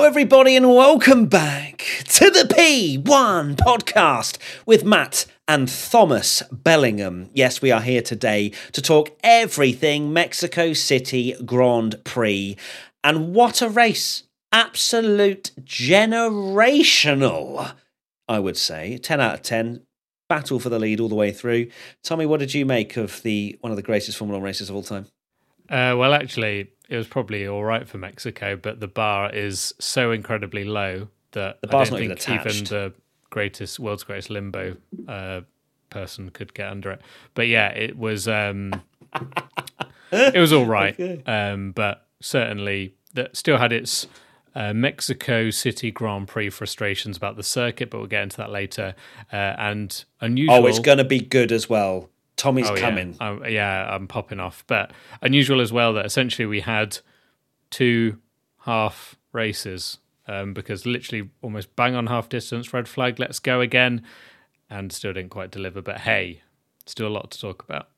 Hello, everybody, and welcome back to the P1 podcast with Matt and Thomas Bellingham. Yes, we are here today to talk everything Mexico City Grand Prix. And what a race! Absolute generational, I would say. 10 out of 10. Battle for the lead all the way through. Tommy, what did you make of the one of the greatest Formula One races of all time? Uh, well, actually, it was probably all right for Mexico, but the bar is so incredibly low that The bar's I don't not think even attached. the greatest world's greatest limbo uh, person could get under it. But yeah, it was um, it was all right, um, but certainly that still had its uh, Mexico City Grand Prix frustrations about the circuit, but we'll get into that later. Uh, and unusual. Oh, it's going to be good as well. Tommy's Oh, coming. Yeah. Um, yeah, I'm popping off. But unusual as well that essentially we had two half races um, because literally almost bang on half distance, red flag, let's go again, and still didn't quite deliver. But hey, still a lot to talk about.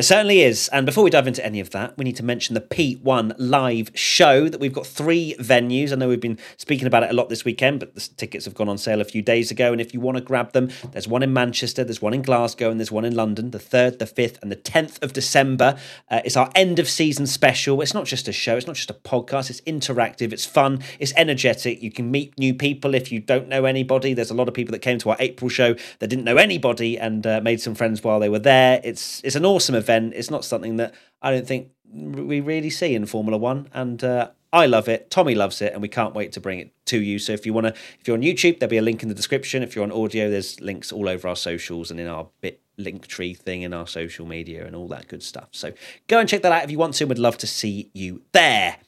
There certainly is. And before we dive into any of that, we need to mention the P1 live show that we've got three venues. I know we've been speaking about it a lot this weekend, but the tickets have gone on sale a few days ago. And if you want to grab them, there's one in Manchester, there's one in Glasgow, and there's one in London, the 3rd, the 5th, and the 10th of December. Uh, it's our end of season special. It's not just a show, it's not just a podcast, it's interactive, it's fun, it's energetic. You can meet new people if you don't know anybody. There's a lot of people that came to our April show that didn't know anybody and uh, made some friends while they were there. It's it's an awesome event. It's not something that I don't think we really see in Formula One, and uh, I love it. Tommy loves it, and we can't wait to bring it to you. So if you want to, if you're on YouTube, there'll be a link in the description. If you're on audio, there's links all over our socials and in our bit link tree thing in our social media and all that good stuff. So go and check that out if you want to. We'd love to see you there.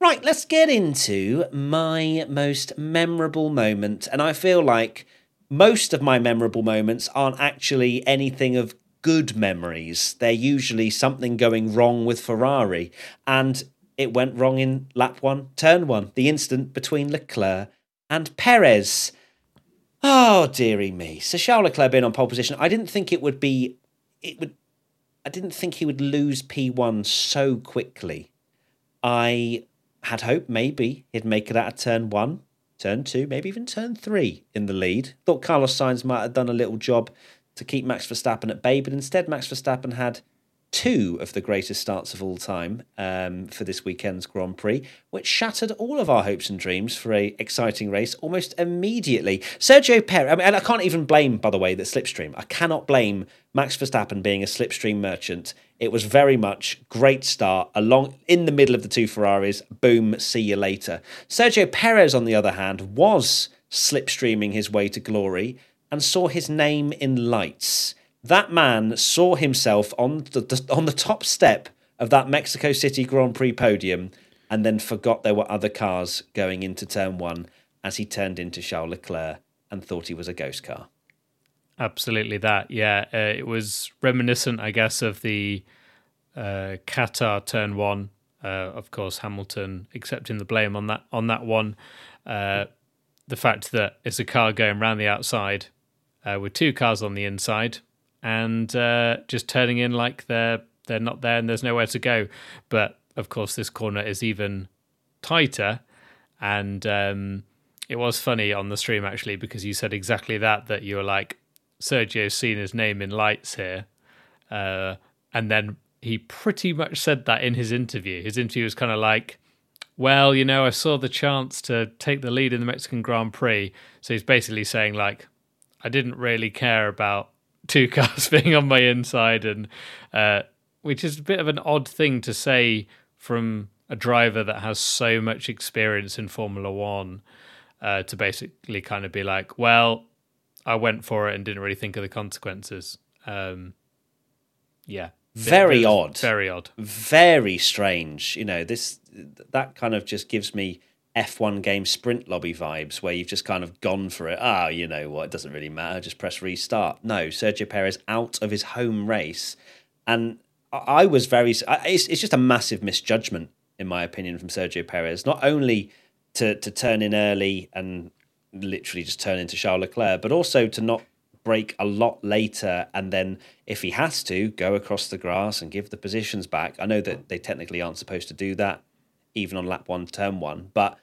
Right, let's get into my most memorable moment. And I feel like most of my memorable moments aren't actually anything of good memories. They're usually something going wrong with Ferrari. And it went wrong in lap one, turn one, the instant between Leclerc and Perez. Oh, dearie me. So Charles Leclerc being on pole position, I didn't think it would be. It would. I didn't think he would lose P1 so quickly. I had hoped maybe he'd make it out of turn one, turn two, maybe even turn three in the lead. Thought Carlos Sainz might have done a little job to keep Max Verstappen at bay, but instead Max Verstappen had two of the greatest starts of all time um, for this weekend's Grand Prix, which shattered all of our hopes and dreams for a exciting race almost immediately. Sergio Perez, I mean, and I can't even blame, by the way, the slipstream. I cannot blame Max Verstappen being a slipstream merchant. It was very much great start along in the middle of the two Ferraris. Boom, see you later. Sergio Perez, on the other hand, was slipstreaming his way to glory and saw his name in lights. That man saw himself on the, on the top step of that Mexico City Grand Prix podium and then forgot there were other cars going into turn one as he turned into Charles Leclerc and thought he was a ghost car. Absolutely, that. Yeah, uh, it was reminiscent, I guess, of the uh, Qatar turn one. Uh, of course, Hamilton accepting the blame on that on that one. Uh, the fact that it's a car going around the outside uh, with two cars on the inside and uh, just turning in like they're they're not there and there's nowhere to go. But of course, this corner is even tighter, and um, it was funny on the stream actually because you said exactly that that you were like Sergio's seen his name in lights here, uh, and then he pretty much said that in his interview. His interview was kind of like. Well, you know, I saw the chance to take the lead in the Mexican Grand Prix. So he's basically saying, like, I didn't really care about two cars being on my inside, and uh, which is a bit of an odd thing to say from a driver that has so much experience in Formula One uh, to basically kind of be like, well, I went for it and didn't really think of the consequences. Um, yeah, very odd, very odd, very strange. You know, this that kind of just gives me F1 game sprint lobby vibes where you've just kind of gone for it. Ah, oh, you know what? It doesn't really matter. Just press restart. No, Sergio Perez out of his home race. And I was very. It's, it's just a massive misjudgment, in my opinion, from Sergio Perez. Not only to, to turn in early and literally just turn into Charles Leclerc, but also to not brake a lot later and then if he has to go across the grass and give the positions back i know that they technically aren't supposed to do that even on lap one, turn one. But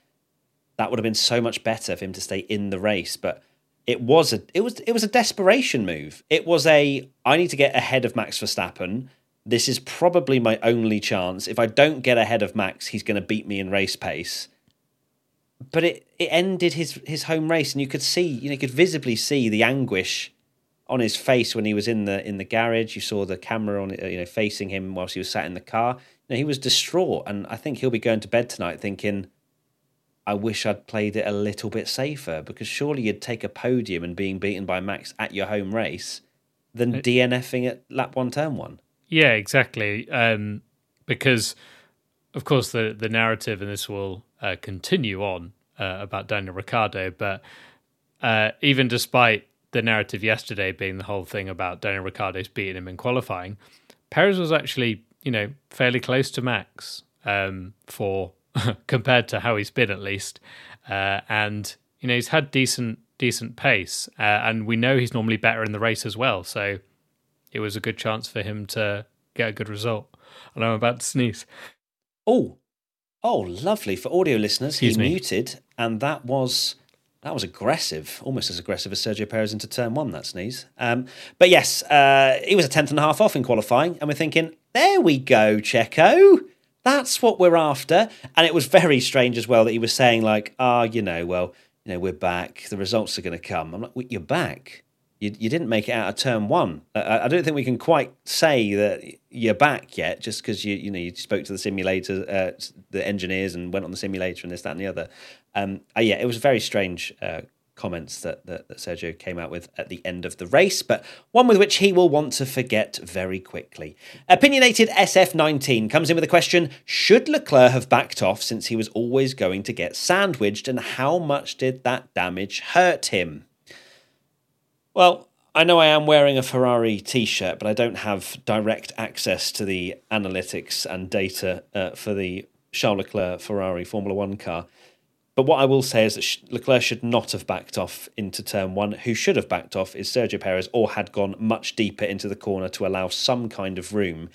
that would have been so much better for him to stay in the race. But it was a it was it was a desperation move. It was a I need to get ahead of Max Verstappen. This is probably my only chance. If I don't get ahead of Max, he's going to beat me in race pace. But it, it ended his his home race, and you could see you know you could visibly see the anguish on his face when he was in the in the garage. You saw the camera on you know facing him whilst he was sat in the car he was distraught, and I think he'll be going to bed tonight thinking, "I wish I'd played it a little bit safer." Because surely you'd take a podium and being beaten by Max at your home race than it, uh, DNFing at lap one, turn one. Yeah, exactly. Um, because, of course, the the narrative, and this will uh, continue on uh, about Daniel Ricciardo, but uh, even despite the narrative yesterday being the whole thing about Daniel Ricciardo's beating him in qualifying, Perez was actually you know, fairly close to max um, for compared to how he's been at least. Uh, and you know, he's had decent decent pace, uh, and we know he's normally better in the race as well. So it was a good chance for him to get a good result. And I'm about to sneeze. Oh, oh, lovely for audio listeners. Excuse he me. muted, and that was that was aggressive, almost as aggressive as Sergio Perez into turn one, that sneeze. Um, but yes, uh, he was a tenth and a half off in qualifying, and we're thinking, there we go, Checo. That's what we're after. And it was very strange as well that he was saying, like, ah, oh, you know, well, you know, we're back. The results are going to come. I'm like, you're back. You, you didn't make it out of turn one. I, I don't think we can quite say that you're back yet, just because you you know you spoke to the simulator, uh, the engineers, and went on the simulator and this, that, and the other. Um, uh, yeah, it was very strange uh, comments that, that, that Sergio came out with at the end of the race, but one with which he will want to forget very quickly. Opinionated SF19 comes in with a question Should Leclerc have backed off since he was always going to get sandwiched, and how much did that damage hurt him? Well, I know I am wearing a Ferrari t shirt, but I don't have direct access to the analytics and data uh, for the Charles Leclerc Ferrari Formula One car. But what I will say is that Leclerc should not have backed off into turn one. Who should have backed off is Sergio Perez or had gone much deeper into the corner to allow some kind of room.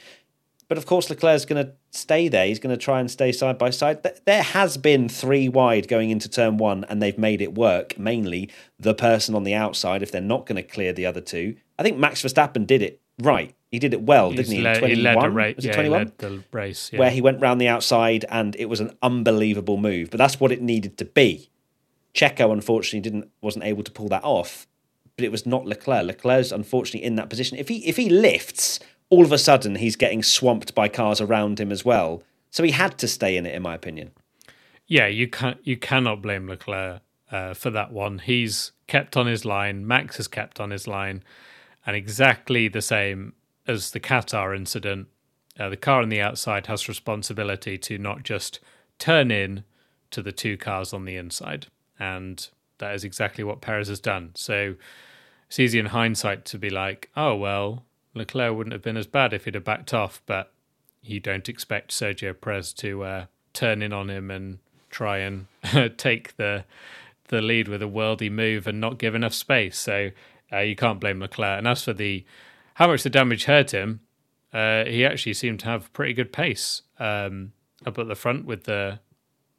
But of course, Leclerc's going to stay there. He's going to try and stay side by side. There has been three wide going into turn one, and they've made it work. Mainly the person on the outside, if they're not going to clear the other two. I think Max Verstappen did it right. He did it well, He's didn't he? Led, 21? He led, it yeah, 21? led the race. Yeah. Where he went round the outside and it was an unbelievable move. But that's what it needed to be. Checo unfortunately didn't wasn't able to pull that off. But it was not Leclerc. Leclerc's unfortunately in that position. If he if he lifts, all of a sudden he's getting swamped by cars around him as well. So he had to stay in it, in my opinion. Yeah, you can you cannot blame Leclerc uh, for that one. He's kept on his line. Max has kept on his line, and exactly the same as the Qatar incident, uh, the car on the outside has responsibility to not just turn in to the two cars on the inside. And that is exactly what Perez has done. So it's easy in hindsight to be like, oh, well, Leclerc wouldn't have been as bad if he'd have backed off. But you don't expect Sergio Perez to uh, turn in on him and try and take the the lead with a worldy move and not give enough space. So uh, you can't blame Leclerc. And as for the how much the damage hurt him, uh, he actually seemed to have pretty good pace um, up at the front with the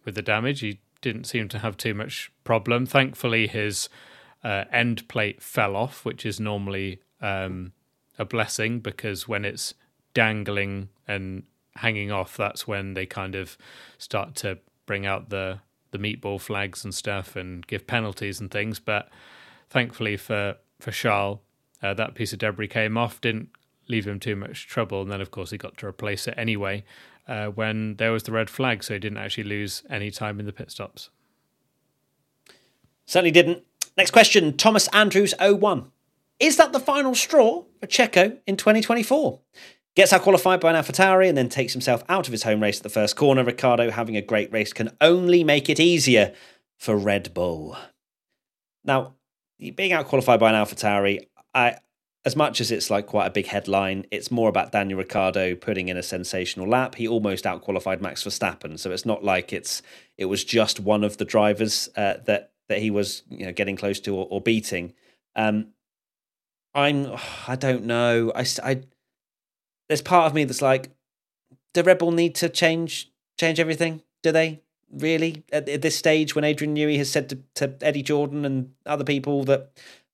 with the damage. He didn't seem to have too much problem. Thankfully, his uh, end plate fell off, which is normally um, a blessing because when it's dangling and hanging off, that's when they kind of start to bring out the the meatball flags and stuff and give penalties and things. But thankfully for for Charles, uh, that piece of debris came off, didn't leave him too much trouble. And then, of course, he got to replace it anyway uh, when there was the red flag, so he didn't actually lose any time in the pit stops. Certainly didn't. Next question Thomas Andrews 01. Is that the final straw for Checo in 2024? Gets out qualified by an AlphaTauri and then takes himself out of his home race at the first corner. Ricciardo, having a great race can only make it easier for Red Bull. Now, being out qualified by an AlphaTauri, I as much as it's like quite a big headline, it's more about Daniel Ricciardo putting in a sensational lap. He almost outqualified Max Verstappen, so it's not like it's it was just one of the drivers uh, that that he was you know getting close to or, or beating. Um, I'm I don't know. I, I there's part of me that's like, do Red Bull need to change change everything? Do they really at, at this stage when Adrian Newey has said to, to Eddie Jordan and other people that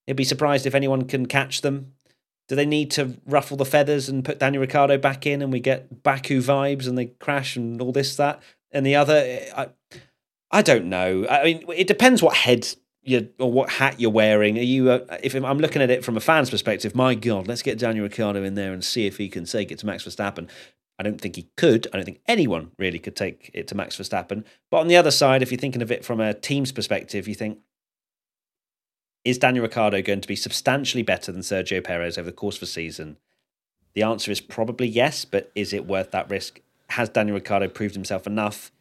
he'd be surprised if anyone can catch them? Do they need to ruffle the feathers and put Daniel Ricciardo back in and we get Baku vibes and they crash and all this, that, and the other? I, I don't know. I mean, it depends what head you or what hat you're wearing. Are you? Uh, if I'm looking at it from a fan's perspective, my God, let's get Daniel Ricciardo in there and see if he can take it to Max Verstappen. I don't think he could. I don't think anyone really could take it to Max Verstappen. But on the other side, if you're thinking of it from a team's perspective, you think is Daniel Ricciardo going to be substantially better than Sergio Perez over the course of a season? The answer is probably yes, but is it worth that risk? Has Daniel Ricciardo proved himself enough?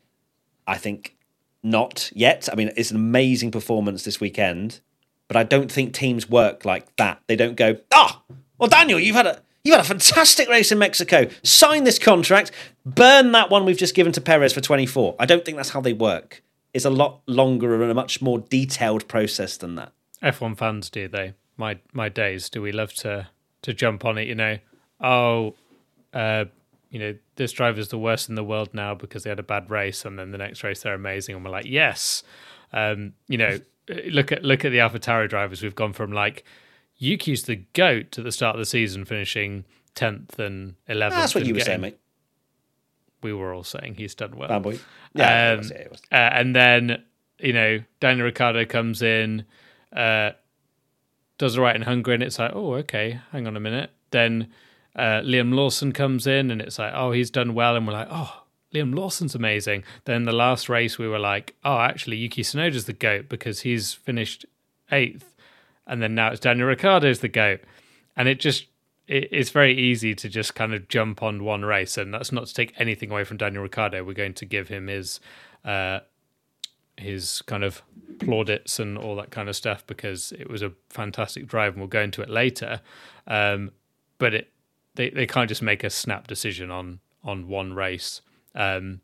I think not yet. I mean, it's an amazing performance this weekend, but I don't think teams work like that. They don't go, ah, oh, well, Daniel, you've had a you've had a fantastic race in Mexico. Sign this contract, burn that one we've just given to Perez for 24. I don't think that's how they work. It's a lot longer and a much more detailed process than that. F1 fans do they? My my days. Do we love to to jump on it? You know, oh, uh, you know, this driver's the worst in the world now because they had a bad race, and then the next race they're amazing, and we're like, yes. Um, you know, look at look at the AlphaTauri drivers. We've gone from like Yuki's the goat at the start of the season, finishing tenth and eleventh. That's what you were saying, mate. We were all saying he's done well. Yeah, um, was, yeah. Uh, and then you know, Daniel Ricciardo comes in uh, does all right in Hungary, and it's like, oh, okay, hang on a minute. Then uh, Liam Lawson comes in, and it's like, oh, he's done well, and we're like, oh, Liam Lawson's amazing. Then the last race, we were like, oh, actually, Yuki Tsunoda's the goat because he's finished eighth, and then now it's Daniel Ricciardo's the goat, and it just it's very easy to just kind of jump on one race, and that's not to take anything away from Daniel Ricciardo. We're going to give him his uh, his kind of plaudits and all that kind of stuff because it was a fantastic drive, and we'll go into it later. Um, but it they they can't just make a snap decision on on one race um,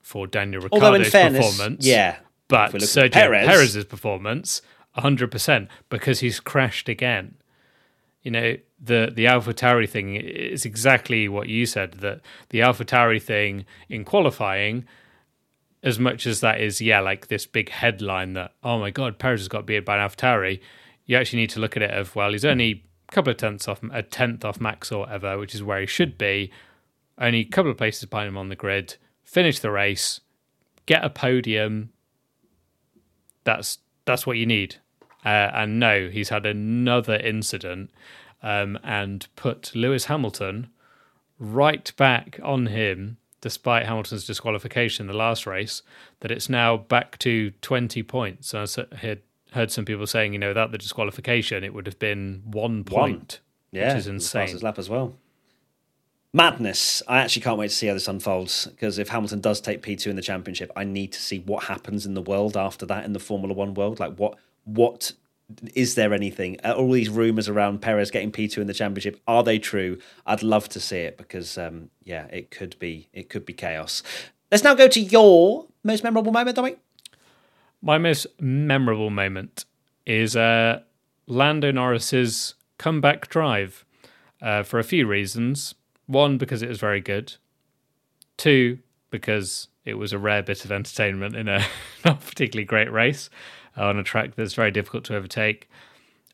for Daniel Ricciardo's fairness, performance. Yeah, but Sergio Perez. Perez's performance, hundred percent, because he's crashed again. You know the the AlphaTauri thing is exactly what you said that the AlphaTauri thing in qualifying as much as that is, yeah, like this big headline that, oh my God, Perez has got beat by an AlphaTauri, you actually need to look at it of, well, he's only couple of tenths off, a tenth off Max or whatever, which is where he should be. Only a couple of places behind him on the grid. Finish the race, get a podium. That's that's what you need. Uh, and no, he's had another incident um, and put Lewis Hamilton right back on him despite Hamilton's disqualification in the last race, that it's now back to 20 points. So I had heard some people saying, you know, without the disqualification, it would have been one point, one. Yeah, which is insane. His lap as well. Madness. I actually can't wait to see how this unfolds because if Hamilton does take P2 in the championship, I need to see what happens in the world after that in the Formula One world. Like what what is there anything? all these rumors around Perez getting P2 in the championship, are they true? I'd love to see it because, um, yeah, it could be it could be chaos. Let's now go to your most memorable moment, Dominic. My most memorable moment is uh, Lando Norris's comeback drive uh, for a few reasons. One, because it was very good. Two, because it was a rare bit of entertainment in a not particularly great race on a track that's very difficult to overtake.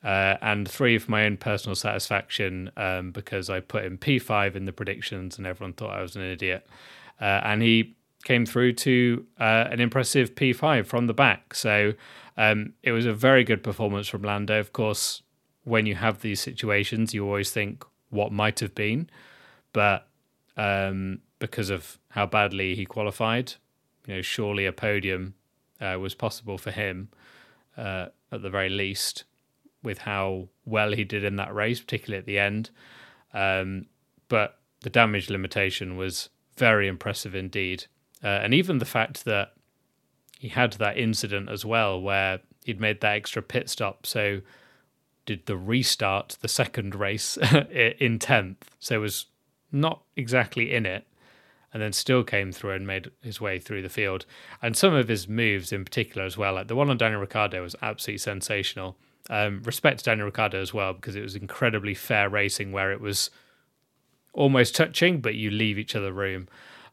Uh, and three for my own personal satisfaction um, because I put in P5 in the predictions and everyone thought I was an idiot. Uh, and he came through to uh, an impressive P5 from the back. So um, it was a very good performance from Lando. Of course, when you have these situations, you always think what might have been. But um, because of how badly he qualified, you know, surely a podium uh, was possible for him uh, at the very least. with how well he did in that race, particularly at the end. Um, but the damage limitation was very impressive indeed. Uh, and even the fact that he had that incident as well where he'd made that extra pit stop. So did the restart, the second race in 10th. So was not exactly in it and then still came through and made his way through the field. And some of his moves in particular as well, like the one on Daniel Ricciardo was absolutely sensational. Um, respect to Daniel Ricciardo as well because it was incredibly fair racing where it was almost touching, but you leave each other room.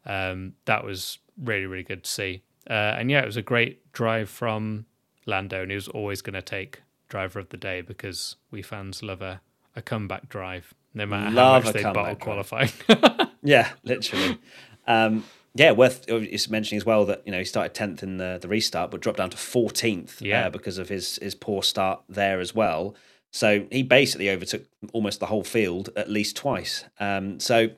Um, that was really really good to see. Uh, and yeah, it was a great drive from Lando, and he was always going to take driver of the day because we fans love a, a comeback drive, no matter love how much they bottle qualifying. yeah, literally. Um, yeah, worth is mentioning as well that you know he started tenth in the the restart, but dropped down to fourteenth. Uh, yeah. Uh, because of his his poor start there as well. So he basically overtook almost the whole field at least twice. Um, so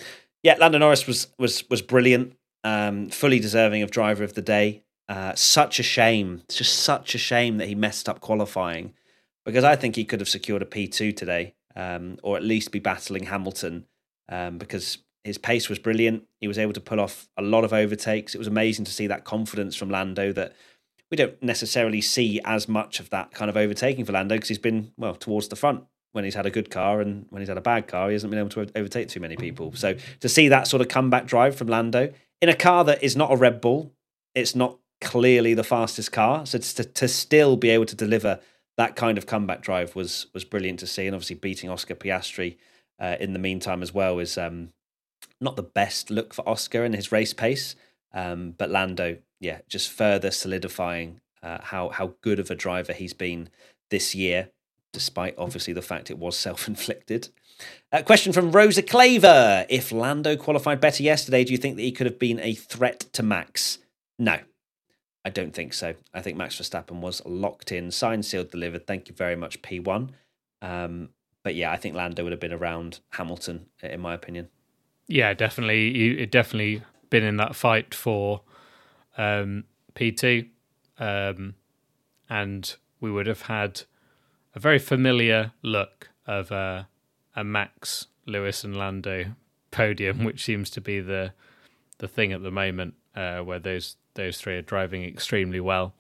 yeah, Lando Norris was was was brilliant, um, fully deserving of driver of the day. Uh, such a shame, it's just such a shame that he messed up qualifying, because I think he could have secured a P two today, um, or at least be battling Hamilton, um, because his pace was brilliant. He was able to pull off a lot of overtakes. It was amazing to see that confidence from Lando that we don't necessarily see as much of that kind of overtaking for Lando because he's been, well, towards the front when he's had a good car and when he's had a bad car, he hasn't been able to overtake too many people. So to see that sort of comeback drive from Lando in a car that is not a Red Bull, it's not clearly the fastest car. So to, to still be able to deliver that kind of comeback drive was was brilliant to see. And obviously beating Oscar Piastri uh, in the meantime as well is um, not the best look for Oscar and his race pace. Um, but Lando, yeah, just further solidifying uh, how how good of a driver he's been this year, despite obviously the fact it was self inflicted. A question from Rosa Claver: If Lando qualified better yesterday, do you think that he could have been a threat to Max? No, I don't think so. I think Max Verstappen was locked in, signed, sealed, delivered. Thank you very much, P1. Um, but yeah, I think Lando would have been around Hamilton, in my opinion. Yeah, definitely. It definitely been in that fight for um, P2. Um, and we would have had a very familiar look of uh, a Max, Lewis, and Lando podium, which seems to be the the thing at the moment, uh, where those those three are driving extremely well.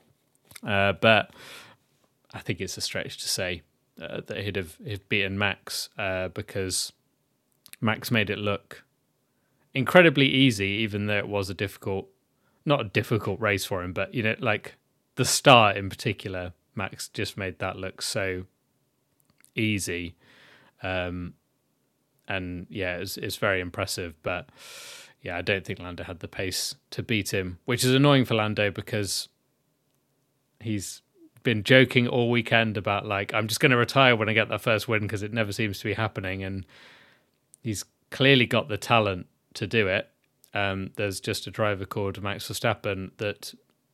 Uh, but I think it's a stretch to say uh, that he'd have he'd beaten Max uh, because Max made it look incredibly easy, even though it was a difficult, not a difficult race for him, but you know, like the start in particular, Max just made that look so easy. Um, and yeah, it's very impressive. But yeah, I don't think Lando had the pace to beat him, which is annoying for Lando because he's been joking all weekend about like I'm just going to retire when I get that first win because it never seems to be happening, and he's clearly got the talent to do it. Um, there's just a driver called Max Verstappen that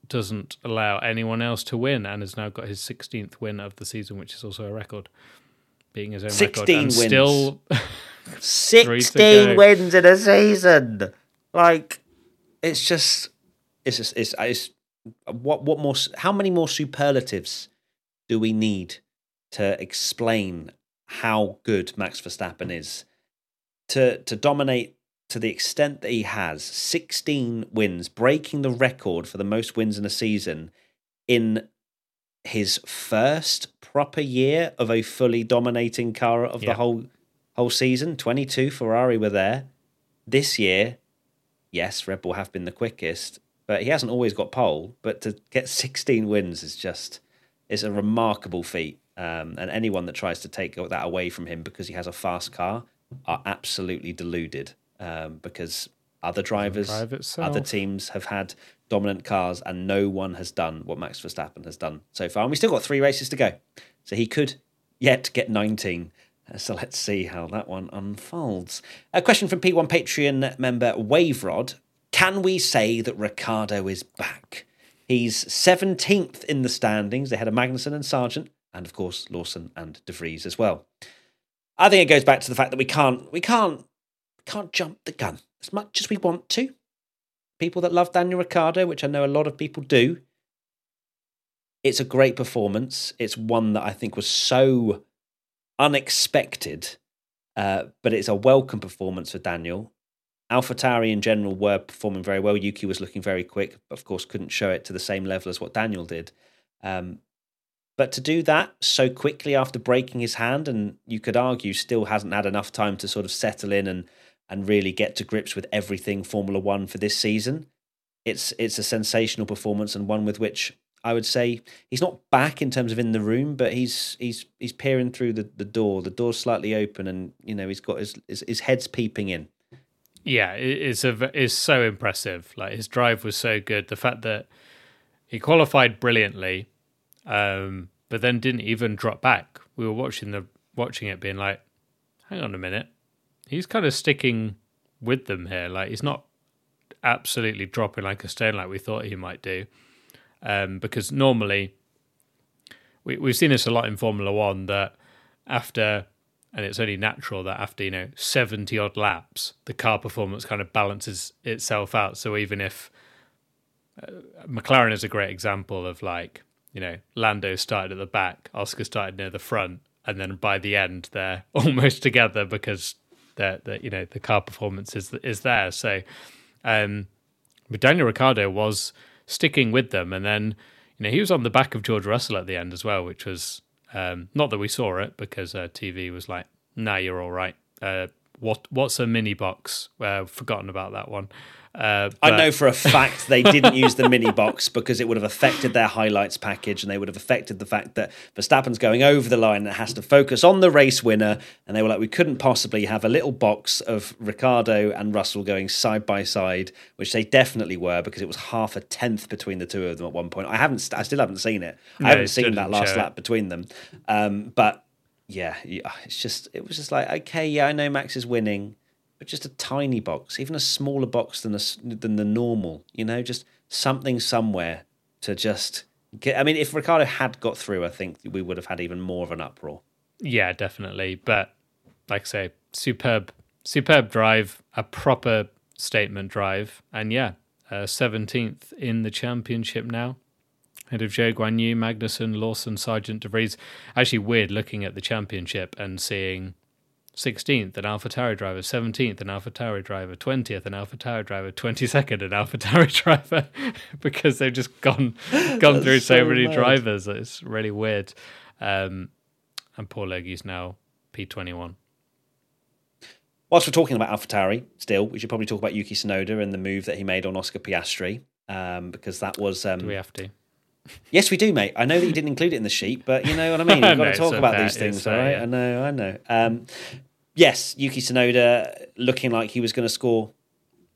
doesn't allow anyone else to win and has now got his 16th win of the season, which is also a record, being his own 16 record. And wins. Still 16 wins in a season. Like, it's just, it's just, it's, it's, what, what more, how many more superlatives do we need to explain how good Max Verstappen is? To, to dominate to the extent that he has 16 wins, breaking the record for the most wins in a season in his first proper year of a fully dominating car of yeah. the whole whole season. 22 Ferrari were there. This year, yes, Red Bull have been the quickest, but he hasn't always got pole. But to get 16 wins is just is a remarkable feat. Um, and anyone that tries to take that away from him because he has a fast car are absolutely deluded um, because other drivers, other teams have had dominant cars, and no one has done what Max Verstappen has done so far. And we still got three races to go, so he could yet get 19. Uh, so let's see how that one unfolds. A question from P1 Patreon member Waverod: Can we say that Ricciardo is back? He's 17th in the standings ahead of Magnussen and Sargeant, and of course Lawson and De Vries as well. I think it goes back to the fact that we can't we can't can't jump the gun as much as we want to. People that love Daniel Ricciardo, which I know a lot of people do, it's a great performance. It's one that I think was so unexpected, uh, but it's a welcome performance for Daniel. AlphaTauri in general were performing very well. Yuki was looking very quick, but of course couldn't show it to the same level as what Daniel did. Um, but to do that so quickly after breaking his hand, and you could argue still hasn't had enough time to sort of settle in and and really get to grips with everything Formula One for this season. It's it's a sensational performance and one with which I would say he's not back in terms of in the room, but he's he's he's peering through the, the door. The door's slightly open, and you know he's got his his, his head's peeping in. Yeah, it's a it's so impressive. Like his drive was so good. The fact that he qualified brilliantly, um, but then didn't even drop back. We were watching the watching it, being like, "Hang on a minute, he's kind of sticking with them here. Like he's not absolutely dropping like a stone like we thought he might do." Um, because normally, we we've seen this a lot in Formula One that after and it's only natural that after you know 70 odd laps the car performance kind of balances itself out so even if uh, mclaren is a great example of like you know, Lando started at the back, Oscar started near the front, and then by the end they're almost together because the the you know the car performance is is there. So, um, but Daniel Ricciardo was sticking with them, and then you know he was on the back of George Russell at the end as well, which was um, not that we saw it because uh, TV was like, "Nah, you're all right." Uh, what what's a mini box? Uh, forgotten about that one. Uh, I know for a fact they didn't use the mini box because it would have affected their highlights package and they would have affected the fact that Verstappen's going over the line and has to focus on the race winner. And they were like, we couldn't possibly have a little box of Ricciardo and Russell going side by side, which they definitely were because it was half a tenth between the two of them at one point. I haven't, I still haven't seen it. No, I haven't seen that last lap between them. Um, but yeah, yeah, it's just, it was just like, okay, yeah, I know Max is winning but just a tiny box, even a smaller box than a, than the normal. You know, just something somewhere to just get. I mean, if Ricciardo had got through, I think we would have had even more of an uproar. Yeah, definitely. But like I say, superb, superb drive, a proper statement drive, and yeah, seventeenth uh, in the championship now. Head of Zhou Guan Yu, Magnussen, Lawson, Sargeant, De Vries. Actually, weird looking at the championship and seeing 16th an AlphaTauri driver, 17th an AlphaTauri driver, 20th an AlphaTauri driver, 22nd an AlphaTauri driver because they've just gone gone through so, so many mad. drivers. It's really weird. Um, and Paul Legge's now P21. Whilst we're talking about AlphaTauri, still, we should probably talk about Yuki Tsunoda and the move that he made on Oscar Piastri um, because that was. Um, do we have to? Yes, we do, mate. I know that you didn't include it in the sheet, but you know what I mean. We've got no, to talk about these things, all right? Yeah. I know, I know. Um, yes, Yuki Tsunoda looking like he was going to score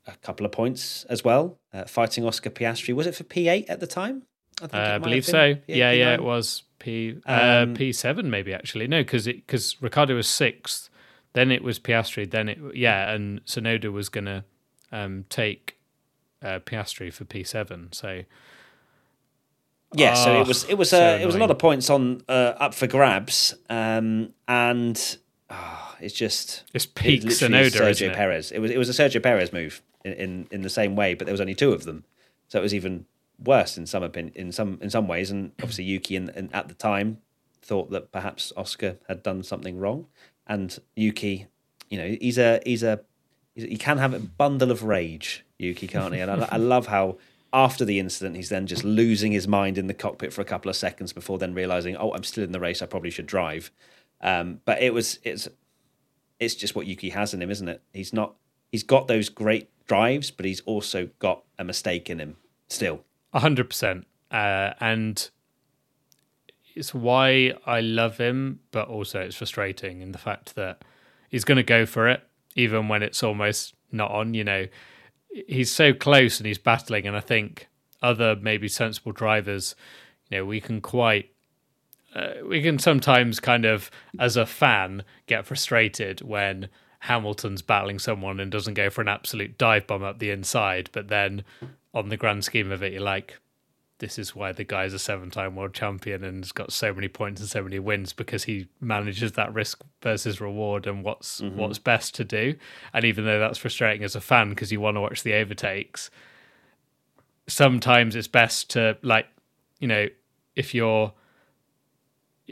a couple of points as well, uh, fighting Oscar Piastri. Was it for P8 at the time? I, uh, I believe so. P8, yeah, P9? yeah, it was P uh, um, P7 maybe actually. No, because because Ricciardo was sixth, then it was Piastri, then it yeah, and Tsunoda was going to um, take uh, Piastri for P7. So yeah, oh, so it was it was so a, it was a lot of points on uh, up for grabs, um, and oh, it's just it's peak it's Tsunoda, Sergio Perez. It was it was a Sergio Perez move in, in, in the same way, but there was only two of them, so it was even worse in some opinion, in some in some ways. And obviously, Yuki in, in, at the time thought that perhaps Oscar had done something wrong, and Yuki, you know, he's a he's a he can have a bundle of rage, Yuki, can't he? And I, I love how after the incident, he's then just losing his mind in the cockpit for a couple of seconds before then realizing, oh, I'm still in the race. I probably should drive. Um, but it was it's it's just what Yuki has in him, isn't it? He's not he's got those great drives, but he's also got a mistake in him still. A hundred percent, uh, and it's why I love him, but also it's frustrating in the fact that he's going to go for it even when it's almost not on. You know, he's so close and he's battling, and I think other maybe sensible drivers, you know, we can quite uh, we can sometimes kind of, as a fan, get frustrated when Hamilton's battling someone and doesn't go for an absolute dive bomb up the inside. But then, on the grand scheme of it, you're like, this is why the guy's a seven-time world champion and has got so many points and so many wins because he manages that risk versus reward and what's mm-hmm. what's best to do. And even though that's frustrating as a fan because you want to watch the overtakes, sometimes it's best to like, you know, if you're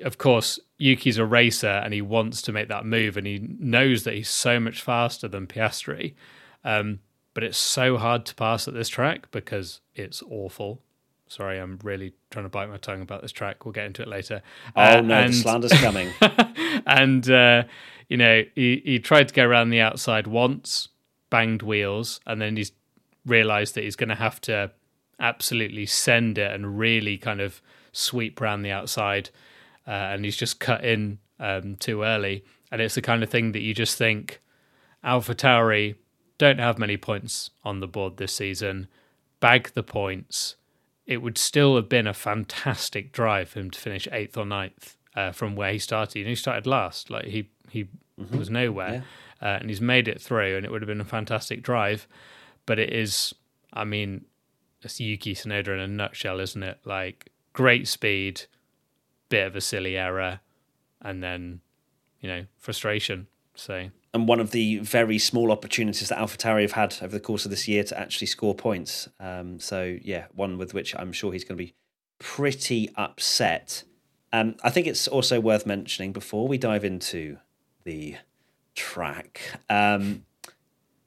of course, Yuki's a racer and he wants to make that move, and he knows that he's so much faster than Piastri. Um, but it's so hard to pass at this track because it's awful. Sorry, I'm really trying to bite my tongue about this track. We'll get into it later. Oh uh, no, and, the slander's coming. and uh, you know, he he tried to go around the outside once, banged wheels, and then he's realised that he's going to have to absolutely send it and really kind of sweep around the outside, uh, and he's just cut in um, too early. And it's the kind of thing that you just think, Alpha Tauri don't have many points on the board this season. Bag the points. It would still have been a fantastic drive for him to finish eighth or ninth uh, from where he started. And he started last. Like he he mm-hmm. was nowhere, yeah. uh, and he's made it through. And it would have been a fantastic drive. But it is, I mean, it's Yuki Tsunoda in a nutshell, isn't it? Like great speed, bit of a silly error, and then you know frustration. So and one of the very small opportunities that AlphaTauri have had over the course of this year to actually score points. Um, so yeah, one with which I'm sure he's going to be pretty upset. Um, I think it's also worth mentioning before we dive into the track. Um,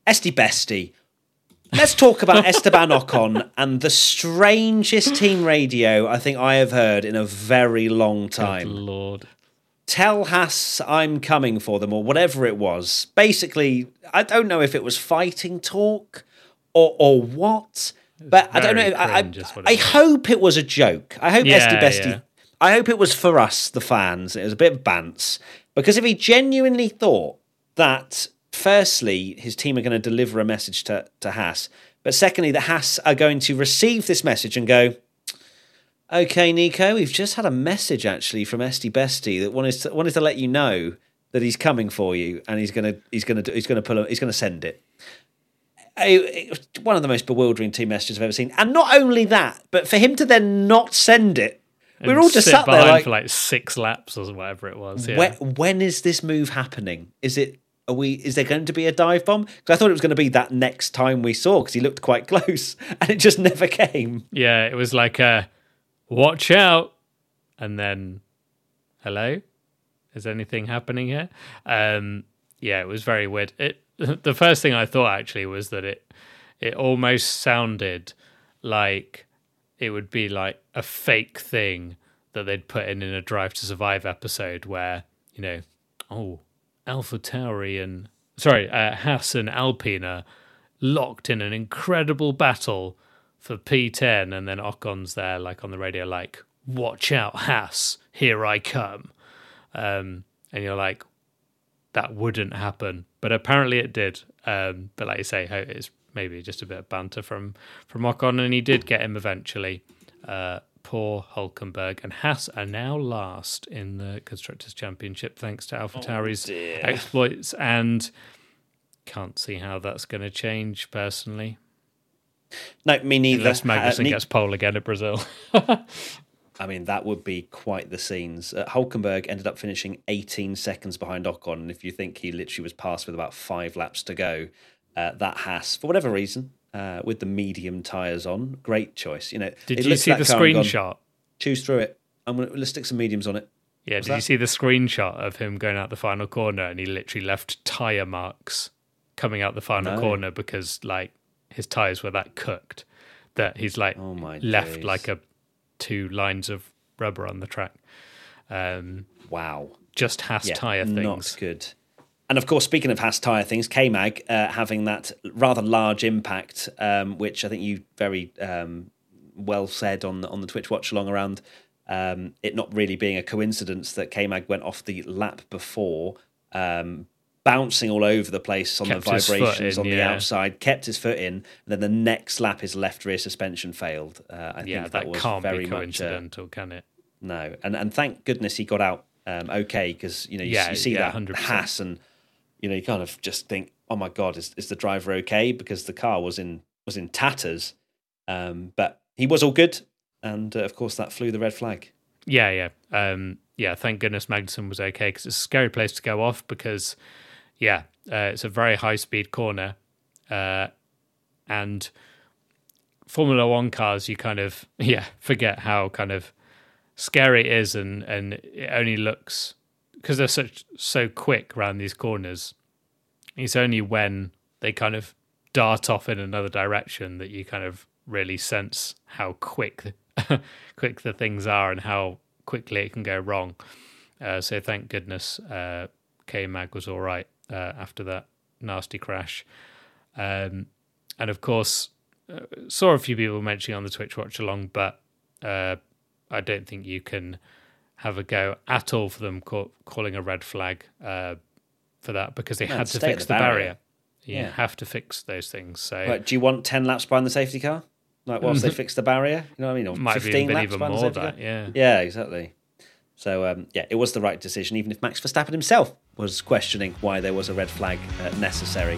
Esti Besti Let's talk about Esteban Ocon and the strangest team radio I think I have heard in a very long time. Good Lord. Tell Haas I'm coming for them, or whatever it was. Basically, I don't know if it was fighting talk or or what, but I don't know. I, I, I hope it was a joke. I hope yeah, Esti Besti. Yeah. I hope it was for us, the fans. It was a bit of bants because if he genuinely thought that firstly, his team are going to deliver a message to, to Haas, but secondly, the Haas are going to receive this message and go, okay, Nico, we've just had a message actually from Esti Besti that wanted to, wanted to let you know that he's coming for you and he's gonna he's gonna he's gonna pull a, he's gonna send it. one of the most bewildering team messages I've ever seen, and not only that, but for him to then not send it we are all just sat there like, for like six laps or whatever it was. Yeah. When, when is this move happening? Is it are we is there going to be a dive bomb? Because i thought it was going to be that next time we saw because he looked quite close and it just never came. Yeah it was like a watch out. And then hello? Is anything happening here? Um yeah it was very weird. It the first thing i thought actually was that it it almost sounded like it would be like a fake thing that they'd put in in a drive to survive episode where you know oh Alpha Tauri and sorry, uh, Haas and Alpine are locked in an incredible battle for P10, and then Ocon's there, like on the radio, like "Watch out, Haas! Here I come!" Um, and you're like, that wouldn't happen, but apparently it did. Um, but like you say, it's maybe just a bit of banter from from Ocon, and he did get him eventually. Uh, poor Hulkenberg and Haas are now last in the Constructors' Championship thanks to AlphaTauri's oh exploits and can't see how that's going to change personally. No, me neither. Unless Magnussen uh, ne- gets pole again at Brazil. I mean, that would be quite the scenes. Uh, Hulkenberg ended up finishing 18 seconds behind Ocon. And if you think he literally was passed with about five laps to go, uh, that Haas, for whatever reason, uh, with the medium tires on. Great choice. You know, did you see the screenshot? Choose through it. I'm gonna let's stick some mediums on it. Yeah, did that? you see the screenshot of him going out the final corner and he literally left tire marks coming out the final no. corner because like his tires were that cooked that he's like oh left days. like a two lines of rubber on the track. Um, wow, just has yeah, tire things. Not good. And of course, speaking of Haas tyre things, K-Mag uh, having that rather large impact, um, which I think you very um, well said on the, on the Twitch watch along around um, it not really being a coincidence that K-Mag went off the lap before, um, bouncing all over the place on kept the vibrations in, on yeah. the outside, kept his foot in, and then the next lap his left rear suspension failed. Uh, I yeah, think that, that was can't very be coincidental, much, uh, can it? No, and and thank goodness he got out um, okay because you know you, yeah, you see yeah, that 100%. Haas and you know, you kind of just think, oh my god, is is the driver okay? Because the car was in was in tatters, um, but he was all good, and uh, of course that flew the red flag. Yeah, yeah, um, yeah. Thank goodness Magnussen was okay because it's a scary place to go off because, yeah, uh, it's a very high speed corner, uh, and Formula One cars, you kind of yeah forget how kind of scary it is, and and it only looks because they're such so quick around these corners. It's only when they kind of dart off in another direction that you kind of really sense how quick quick the things are and how quickly it can go wrong. Uh, so thank goodness uh, K Mag was all right uh, after that nasty crash. Um, and of course, uh, saw a few people mentioning on the Twitch watch along, but uh, I don't think you can have a go at all for them call, calling a red flag uh, for that because they No, had to fix the the barrier. barrier. You Yeah. have to fix those things. So do you want 10 laps behind the safety car? Like, whilst they fix the barrier? You know what I mean? Or might have 15 even laps even behind the more safety that. car? Yeah. Yeah, exactly. So, um, yeah, it was the right decision, even if Max Verstappen himself was questioning why there was a red flag uh, necessary.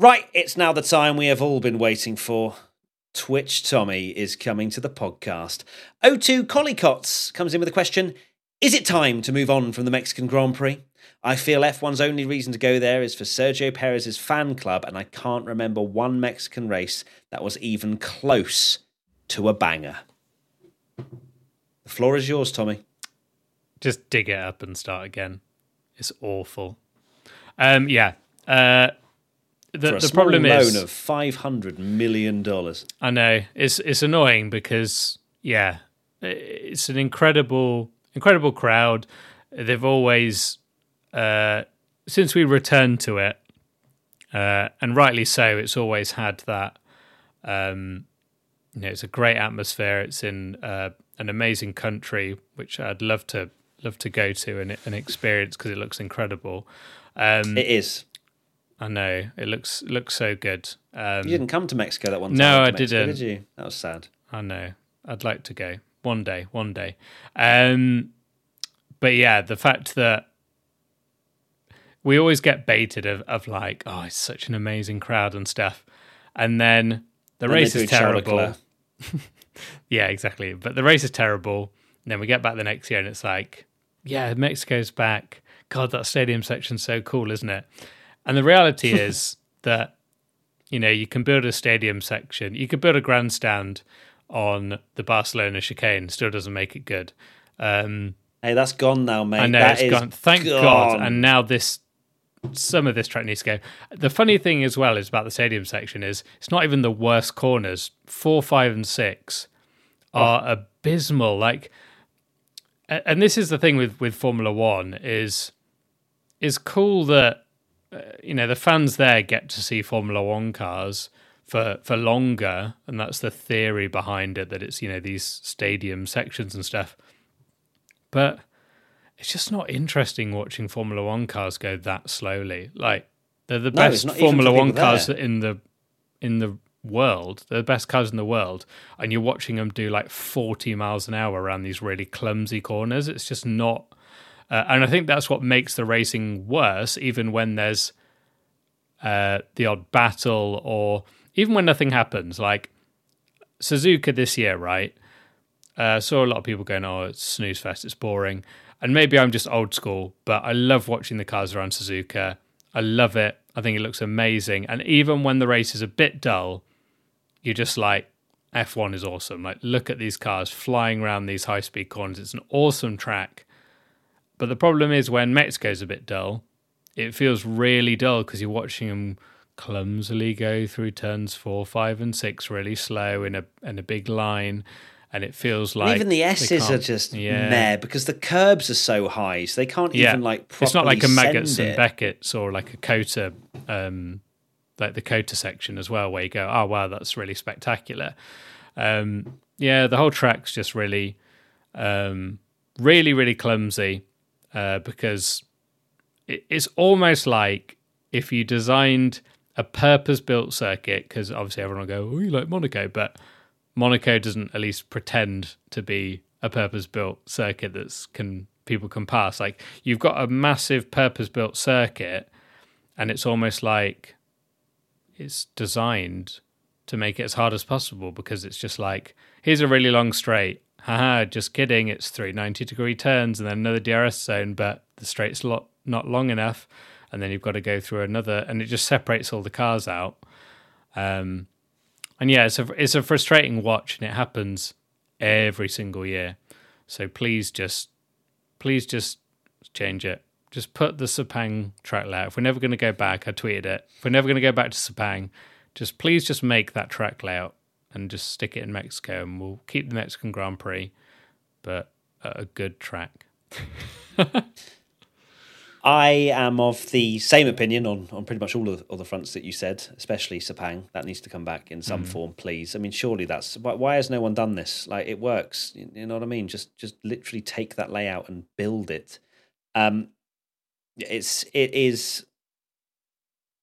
Right, it's now the time we have all been waiting for. Twitch Tommy is coming to the podcast. O2 Collicots comes in with a question Is it time to move on from the Mexican Grand Prix? I feel F1's only reason to go there is for Sergio Perez's fan club, and I can't remember one Mexican race that was even close to a banger. The floor is yours, Tommy. Just dig it up and start again. It's awful. Um, yeah. Uh, the a the small problem loan is, of $500 million. I know it's it's annoying because yeah, it's an incredible incredible crowd. They've always uh, since we returned to it, uh, and rightly so. It's always had that. Um, you know, it's a great atmosphere. It's in uh, an amazing country, which I'd love to love to go to and, and experience because it looks incredible. Um, It is. I know it looks looks so good. Um, You didn't come to Mexico that one time. No, I Mexico, didn't. Did you? That was sad. I know. I'd like to go one day, one day. Um, but yeah, the fact that we always get baited of, of like, oh, it's such an amazing crowd and stuff, and then the race is terrible. Yeah, exactly. But the race is terrible. And then we get back the next year, and it's like, yeah, Mexico's back. God, that stadium section's so cool, isn't it? And the reality is that you know you can build a stadium section, you could build a grandstand on the Barcelona chicane, still doesn't make it good. Um, Hey, that's gone now, mate. I know That it's gone. Thank gone. God. And now this, some of this track needs to go. The funny thing as well is about the stadium section is it's not even the worst corners. Four, five, and six are abysmal. Like, and this is the thing with with Formula One is is cool that uh, you know the fans there get to see Formula One cars for for longer, and that's the theory behind it that it's you know these stadium sections and stuff. But it's just not interesting watching Formula One cars go that slowly. Like they're the No, best Formula One cars there. in the in the world. They're the best cars in the world, and you're watching them do like 40 miles an hour around these really clumsy corners. It's just not. Uh, and I think that's what makes the racing worse, even when there's uh, the odd battle or even when nothing happens. Like Suzuka this year, right? Uh, saw a lot of people going, "Oh, it's snooze fest, it's boring," and maybe I'm just old school, but I love watching the cars around Suzuka. I love it. I think it looks amazing, and even when the race is a bit dull, you're just like, F1 is awesome. Like, look at these cars flying around these high speed corners. It's an awesome track. But the problem is when Mexico's a bit dull, it feels really dull because you're watching them clumsily go through turns four, five, and six really slow in a in a big line, and it feels like even the S's are just yeah. meh because the curbs are so high, so they can't yeah. even like. it's not like a Maggotts and. Becketts or like a Cota, um, like the Cota section as well, where you go, oh wow, that's really spectacular. Um, yeah, the whole track's just really, um, really, really clumsy uh, because it's almost like if you designed a purpose-built circuit, because obviously everyone will go, oh, you like Monaco, but Monaco doesn't at least pretend to be a purpose-built circuit that can people can pass. Like you've got a massive purpose-built circuit, and it's almost like it's designed to make it as hard as possible because it's just like here's a really long straight. Haha, just kidding. It's three 90 degree turns and then another DRS zone, but the straight's lot not long enough, and then you've got to go through another, and it just separates all the cars out. Um, and yeah, it's a it's a frustrating watch, and it happens every single year. So please just please just change it. Just put the Sepang track layout. If we're never going to go back, I tweeted it. If we're never going to go back to Sepang, just please just make that track layout and just stick it in Mexico, and we'll keep the Mexican Grand Prix, but a good track. I am of the same opinion on, on pretty much all of all the fronts that you said, especially Sepang. That needs to come back in some form, please. I mean, surely that's why, why has no one done this? Like, it works. You you know what I mean? Just just literally take that layout and build it. Um, it's it is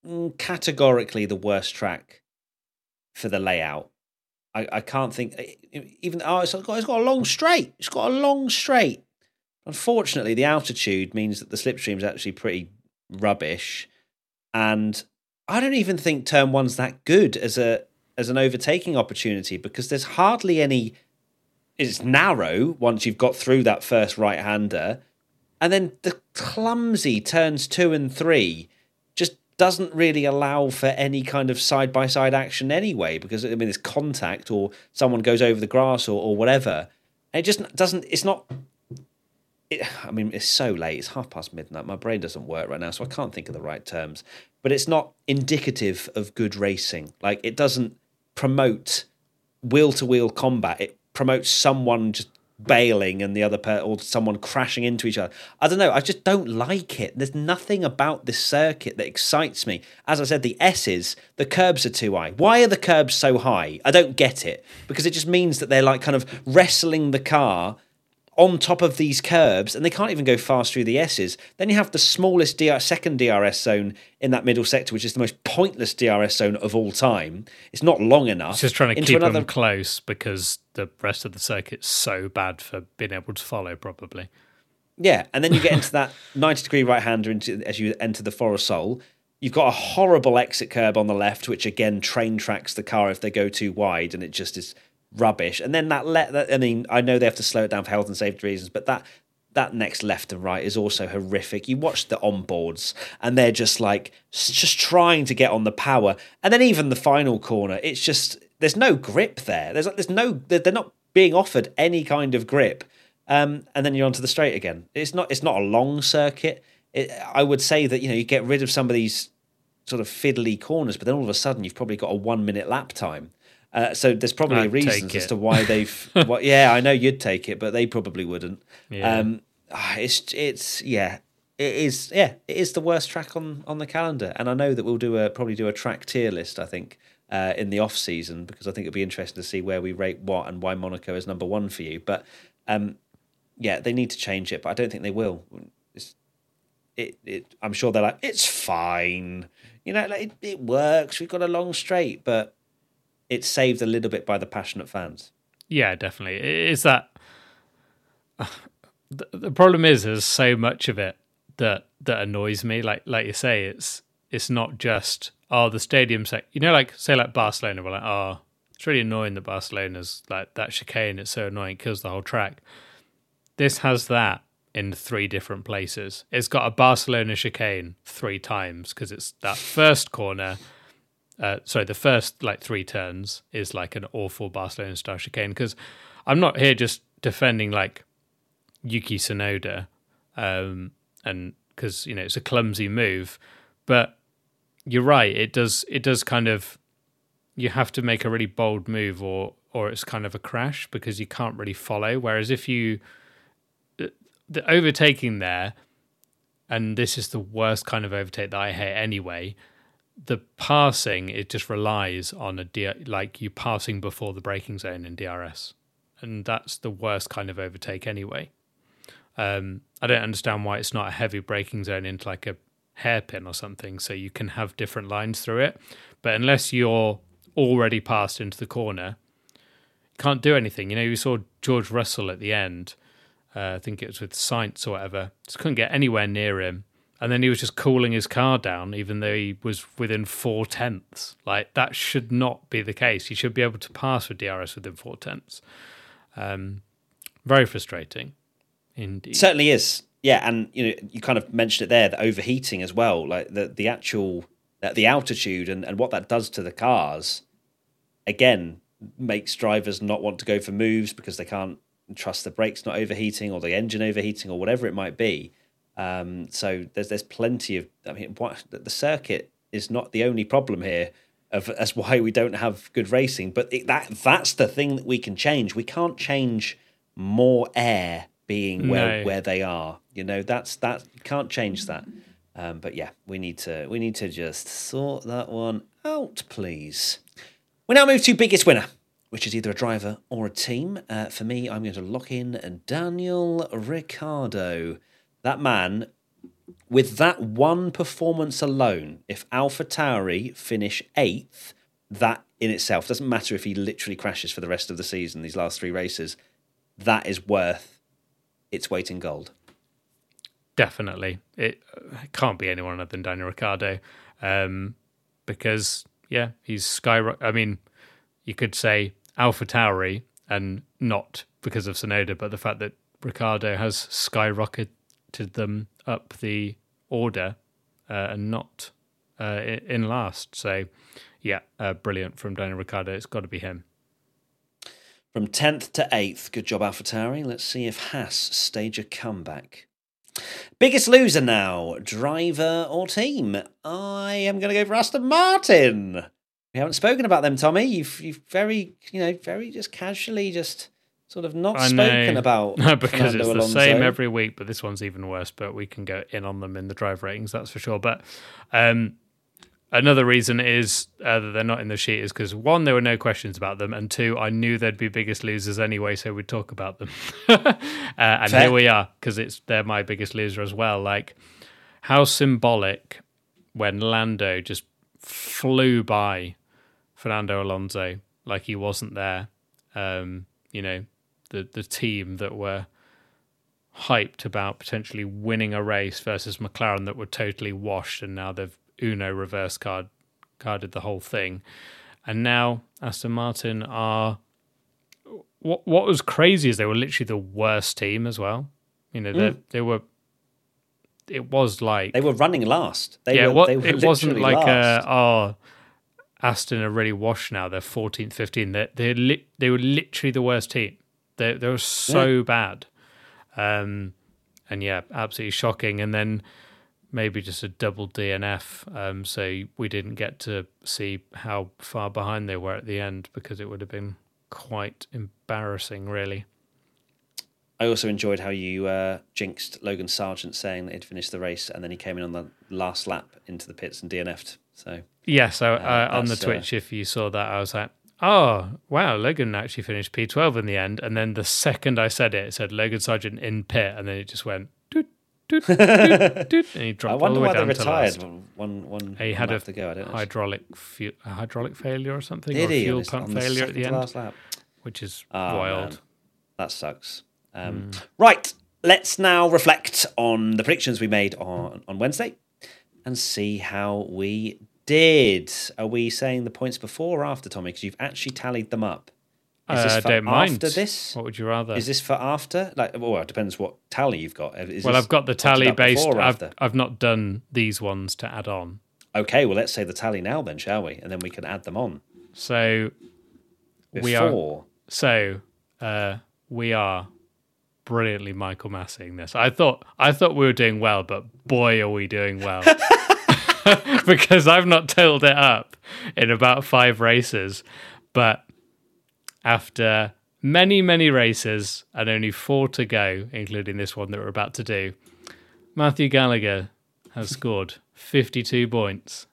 mm, categorically the worst track for the layout. I, I can't think even oh it's got it's got a long straight. It's got a long straight. Unfortunately, the altitude means that the slipstream is actually pretty rubbish, and I don't even think turn one's that good as a as an overtaking opportunity because there's hardly any. It's narrow once you've got through that first right hander, and then the clumsy turns two and three doesn't really allow for any kind of side by side action anyway because I mean it's contact or someone goes over the grass or, or whatever. And it just doesn't. It's not it, I mean, it's so late. It's half past midnight. My brain doesn't work right now, so I can't think of the right terms. But it's not indicative of good racing. Like it doesn't promote wheel to wheel combat. It promotes someone just bailing and the other per- or someone crashing into each other. I don't know. I just don't like it. There's nothing about this circuit that excites me. As I said, the S's, the curbs are too high. Why are the curbs so high? I don't get it because it just means that they're like kind of wrestling the car on top of these curbs, and they can't even go fast through the S's. Then you have the smallest DR, second DRS zone in that middle sector, which is the most pointless DRS zone of all time. It's not long enough. It's just trying to keep another, them close because the rest of the circuit's so bad for being able to follow probably. Yeah, and then you get into that 90 degree right hander into as you enter the Foro Sol. You've got a horrible exit curb on the left, which again train tracks the car if they go too wide, and it just is rubbish. And then that let that I mean, I know they have to slow it down for health and safety reasons, but that that next left and right is also horrific. You watch the onboards, and they're just like just trying to get on the power, and then even the final corner, it's just there's no grip there. There's there's no they're not being offered any kind of grip. Um, and then you're onto the straight again. It's not it's not a long circuit. It, I would say that you know you get rid of some of these sort of fiddly corners, but then all of a sudden you've probably got a one minute lap time. Uh, so there's probably I'd reasons as to why they've. what, yeah, I know you'd take it, but they probably wouldn't. Yeah. Um, ah, it's it's yeah, it is yeah, it is the worst track on on the calendar, and I know that we'll do a probably do a track tier list. I think uh, in the off season because I think it'd be interesting to see where we rate what and why Monaco is number one for you. But um, yeah, they need to change it, but I don't think they will. It's, it, it, I'm sure they're like, it's fine. You know, like, it, it works. We've got a long straight, but it's saved a little bit by the passionate fans. Yeah, definitely. It is that the, problem is there's so much of it that that annoys me. Like like you say, it's it's not just oh the stadium sec. You know, like say like Barcelona, we're like oh it's really annoying that Barcelona's like that chicane. It's so annoying, it kills the whole track. This has that in three different places. It's got a Barcelona chicane three times because it's that first corner. Uh, sorry, the first like three turns is like an awful Barcelona style chicane because I'm not here just defending like Yuki Tsunoda um, and because you know it's a clumsy move. But you're right; it does it does kind of you have to make a really bold move, or or it's kind of a crash because you can't really follow. Whereas if you the overtaking there, and this is the worst kind of overtake that I hate anyway. The passing it just relies on a D, like you passing before the braking zone in DRS, and that's the worst kind of overtake anyway. Um, I don't understand why it's not a heavy braking zone into like a hairpin or something, so you can have different lines through it. But unless you're already passed into the corner, you can't do anything. You know, you saw George Russell at the end uh, I think it was with Sainz or whatever. Just couldn't get anywhere near him. And then he was just cooling his car down, even though he was within four tenths. Like that should not be the case. He should be able to pass with DRS within four tenths. Um, very frustrating, indeed. Certainly is. Yeah, and you know, you kind of mentioned it there, the overheating as well, like the the actual the altitude and, and what that does to the cars. Again, makes drivers not want to go for moves because they can't trust the brakes not overheating or the engine overheating or whatever it might be. Um, so there's there's plenty of. I mean, what, the circuit is not the only problem here. Of that's why we don't have good racing. But it, that that's the thing that we can change. We can't change more air being where No. where they are. You know, that's that can't change that. Um, but yeah, we need to we need to just sort that one out, please. We now move to biggest winner, which is either a driver or a team. Uh, for me, I'm going to lock in Daniel Ricciardo. That man, with that one performance alone, if Alpha Tauri finish eighth, that in itself doesn't matter if he literally crashes for the rest of the season, these last three races, that is worth its weight in gold. Definitely, it, it can't be anyone other than Daniel Ricciardo, um, because yeah, he's skyrocket. I mean, you could say Alpha Tauri, and not because of Tsunoda, but the fact that Ricciardo has skyrocketed them up the order uh, and not uh, in last. So, yeah, uh, brilliant from Daniel Ricciardo. It's got to be him. From 10th to 8th, good job, AlphaTauri. Let's see if Haas stage a comeback. Biggest loser now, driver or team? I am going to go for Aston Martin. We haven't spoken about them, Tommy. You've, you've very, you know, very just casually just sort of not I spoken know. about No, because Fernando it's the Alonso. same every week, but this one's even worse. But we can go in on them in the drive ratings, that's for sure. But um, another reason is uh, that they're not in the sheet is because one, there were no questions about them, and two, I knew they'd be biggest losers anyway, so we'd talk about them. uh, and Fair. here we are because it's they're my biggest loser as well. Like how symbolic when Lando just flew by Fernando Alonso like he wasn't there. Um, you know, the the team that were hyped about potentially winning a race versus McLaren that were totally washed, and now they've Uno reverse card carded the whole thing, and now Aston Martin are. What what was crazy is they were literally the worst team as well. You know, they they were. It was like They were running last. They yeah, were, what, they were it wasn't like last. uh oh, Aston are really washed now. They're 14th, 15th. They they li- they were literally the worst team. They they were so bad, um, and yeah, absolutely shocking. And then maybe just a double DNF. Um, so we didn't get to see how far behind they were at the end because it would have been quite embarrassing, really. I also enjoyed how you uh, jinxed Logan Sargeant saying that he'd finished the race and then he came in on the last lap into the pits and DNF'd. So Yeah, so uh, on the uh, Twitch, if you saw that, I was like, oh, wow, Logan actually finished P12 in the end. And then the second I said it, it said Logan Sargeant in pit. And then it just went, doot, doot, doot, doot, and he I dropped all wonder the way why they down to retired last. one, one, He had a to go. I don't hydraulic, fu- a hydraulic failure or something, Did or he? fuel pump on the failure at the end, lap? which is Oh, wild. man. That sucks. Um, Hmm. Right, let's now reflect on the predictions we made on, on Wednesday and see how we did. Are we saying the points before or after, Tommy? Because you've actually tallied them up. Is this Uh, for don't mind. after this? What would you rather? Is this for after? Like, well, it depends what tally you've got. Is well, I've got the tally based. I've. I've not done these ones to add on. Okay, well, let's say the tally now, then, shall we? And then we can add them on. So Before. we are So uh, we are brilliantly Michael Massing this. I thought I thought we were doing well, but boy, are we doing well. because I've not totaled it up in about five races. But after many, many races and only four to go, including this one that we're about to do, Matthew Gallagher has scored 52 points.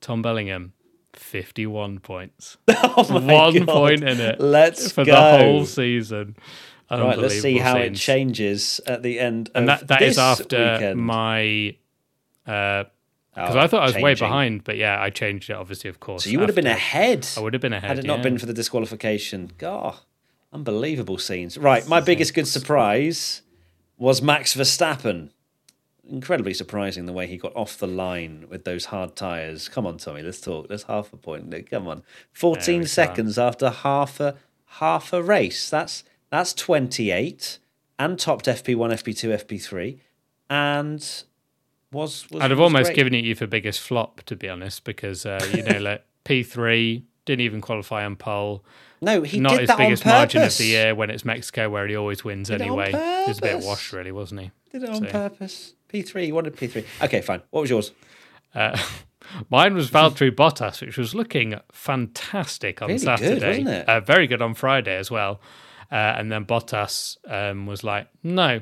Tom Bellingham, 51 points. Oh One God. point in it. Let's for go. the whole season. Right, let's see how it changes at the end. And of that, that is after weekend. my. Uh, Because Oh, I thought I was way behind, but yeah, I changed it, obviously, of course. So you would have been ahead. I would have been ahead. had it not yeah. been for the disqualification. God, unbelievable scenes. Right, my biggest good surprise was Max Verstappen. Incredibly surprising the way he got off the line with those hard tyres. Come on, Tommy, let's talk. There's half a point. Come on, fourteen we go. seconds after half a half a race. That's that's twenty eight, and topped FP one, FP two, FP three, and was. was I'd have was almost great. given it you for biggest flop, to be honest, because, uh, you know, like P3 didn't even qualify on pole. No, he Not did his that biggest on purpose. margin of the year when it's Mexico, where he always wins Did anyway. He was a bit washed, really, wasn't he? Did it on So- purpose. P three. He wanted P three. Okay, fine. What was yours? Uh, mine was Valtteri Bottas, which was looking fantastic on Really good, Saturday. wasn't it? Uh, very good on Friday as well. Uh, and then Bottas um, was like, no,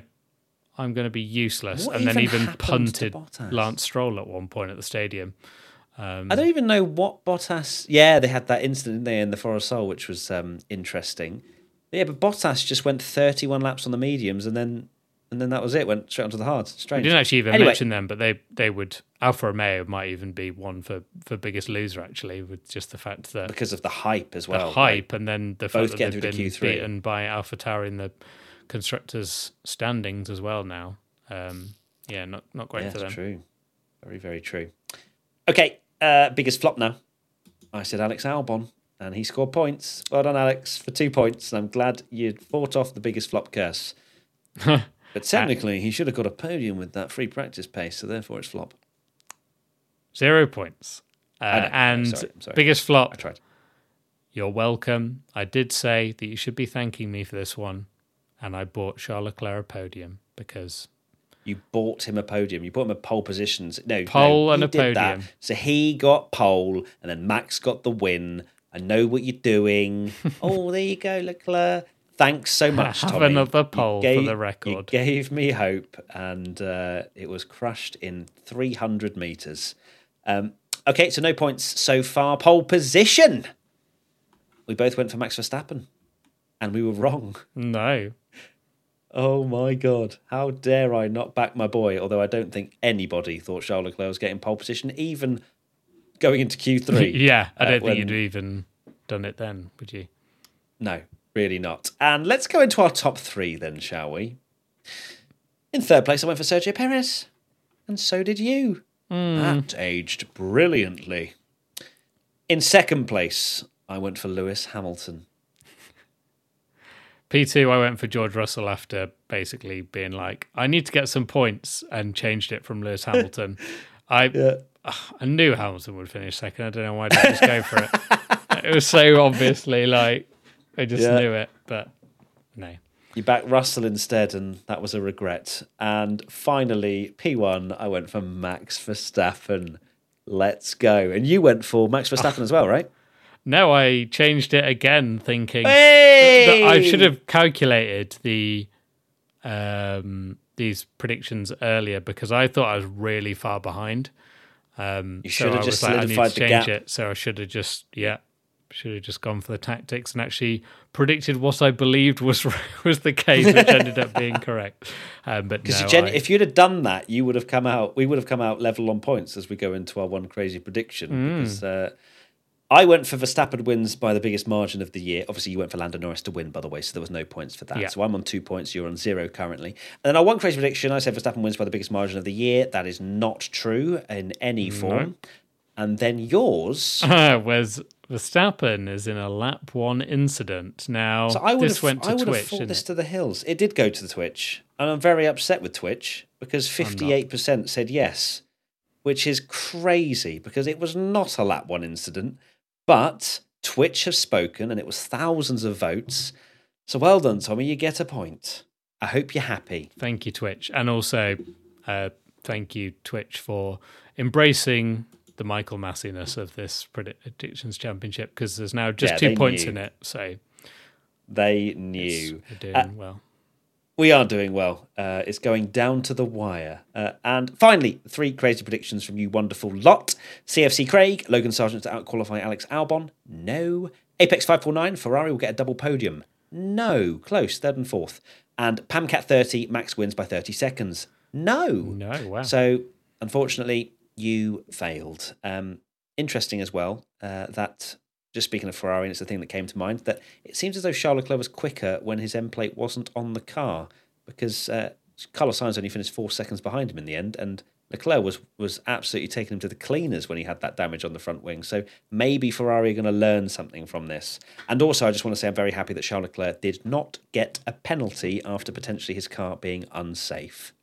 I'm going to be useless. What and then even even happened to punted Lance Stroll at one point at the stadium. I don't even know what Bottas. Yeah, they had that incident they, in the Foro Sol, which was um, interesting. Yeah, but Bottas just went 31 laps on the mediums, and then and then that was it. Went straight onto the hards. We Strange. didn't actually even Anyway. mention them, but they, they would. Alfa Romeo might even be one for, for biggest loser, actually, with just the fact that because of the hype as well, the hype and then the both fact that they've been Q3. beaten by AlphaTauri in the constructors' standings as well now. Um, yeah, not not great Yeah, for that's them. true. Very, very true. Okay, uh, biggest flop now. I said Alex Albon, and he scored points. Well done, Alex, for two points. And I'm glad you fought off the biggest flop curse. but technically, he should have got a podium with that free practice pace, so therefore it's flop. Zero points. Uh, and Sorry, I'm sorry. biggest flop. I tried. You're welcome. I did say that you should be thanking me for this one, and I bought Charles Leclerc a podium because You bought him a podium. You bought him a pole positions. No, Pole no, and a did that. podium. So he got pole, and then Max got the win. I know what you're doing. oh, there you go, Leclerc. Thanks so much, Have Tommy. another pole for gave- the You gave me hope, and uh, it was crushed in 300 meters. Um, okay, so no points so far. Pole position. We both went for Max Verstappen, and we were wrong. no. Oh my god! How dare I not back my boy? Although I don't think anybody thought Charles Leclerc was getting pole position, even going into Q three. yeah, I uh, don't when- think you'd even done it then, would you? No, really not. And let's go into our top three then, shall we? In third place, I went for Sergio Perez, and so did you. That aged brilliantly. In second place, I went for Lewis Hamilton. P2, I went for George Russell after basically being like, I need to get some points and changed it from Lewis Hamilton. I ugh, I knew Hamilton would finish second. I don't know why I didn't just go for it. It was so obviously like, I just Yeah. knew it, but no. You backed Russell instead, and that was a regret. And finally, P1, I went for Max Verstappen. Let's go. And you went for Max Verstappen oh. as well, right? No, I changed it again, thinking Hey! that I should have calculated the um, these predictions earlier because I thought I was really far behind. Um, You so should have I just like, I need solidified to the gap. it. So I should have just yeah, should have just gone for the tactics and actually predicted what I believed was was the case, which ended up being correct. Um, but Because no, I- if you'd have done that, you would have come out. We would have come out level on points as we go into our one crazy prediction. Hmm. Because uh, I went for Verstappen wins by the biggest margin of the year. Obviously, you went for Lando Norris to win, by the way, so there was no points for that. Yeah. So I'm on two points. You're on zero currently. And then our one crazy prediction, I said Verstappen wins by the biggest margin of the year. That is not true in any form. And then yours. Whereas Verstappen is in a lap one incident. Now So I would this have, went to I would Twitch, have fought this it? to the hills. It did go to the Twitch, and I'm very upset with Twitch because 58% said yes, which is crazy because it was not a lap one incident, but Twitch have spoken, and it was thousands of votes. So well done, Tommy. You get a point. I hope you're happy. Thank you, Twitch. And also, uh, thank you, Twitch, for embracing the Michael Massiness of this Predictions Championship because there's now just Yeah, two points knew. in it. So They knew. we're doing Uh, well. We are doing well. Uh, it's going down to the wire. Uh, and finally, three crazy predictions from you wonderful lot. CFC Craig, Logan Sargeant to outqualify Alex Albon. No. Apex 549, Ferrari will get a double podium. No. Close, third and fourth. And Pamcat 30, Max wins by 30 seconds. No. No, wow. So, unfortunately, you failed. Um, interesting as well uh, that, just speaking of Ferrari, and it's the thing that came to mind, that it seems as though Charles Leclerc was quicker when his end plate wasn't on the car because uh, Carlos Sainz only finished four seconds behind him in the end, and Leclerc was was absolutely taking him to the cleaners when he had that damage on the front wing. So maybe Ferrari are going to learn something from this. And also, I just want to say I'm very happy that Charles Leclerc did not get a penalty after potentially his car being unsafe.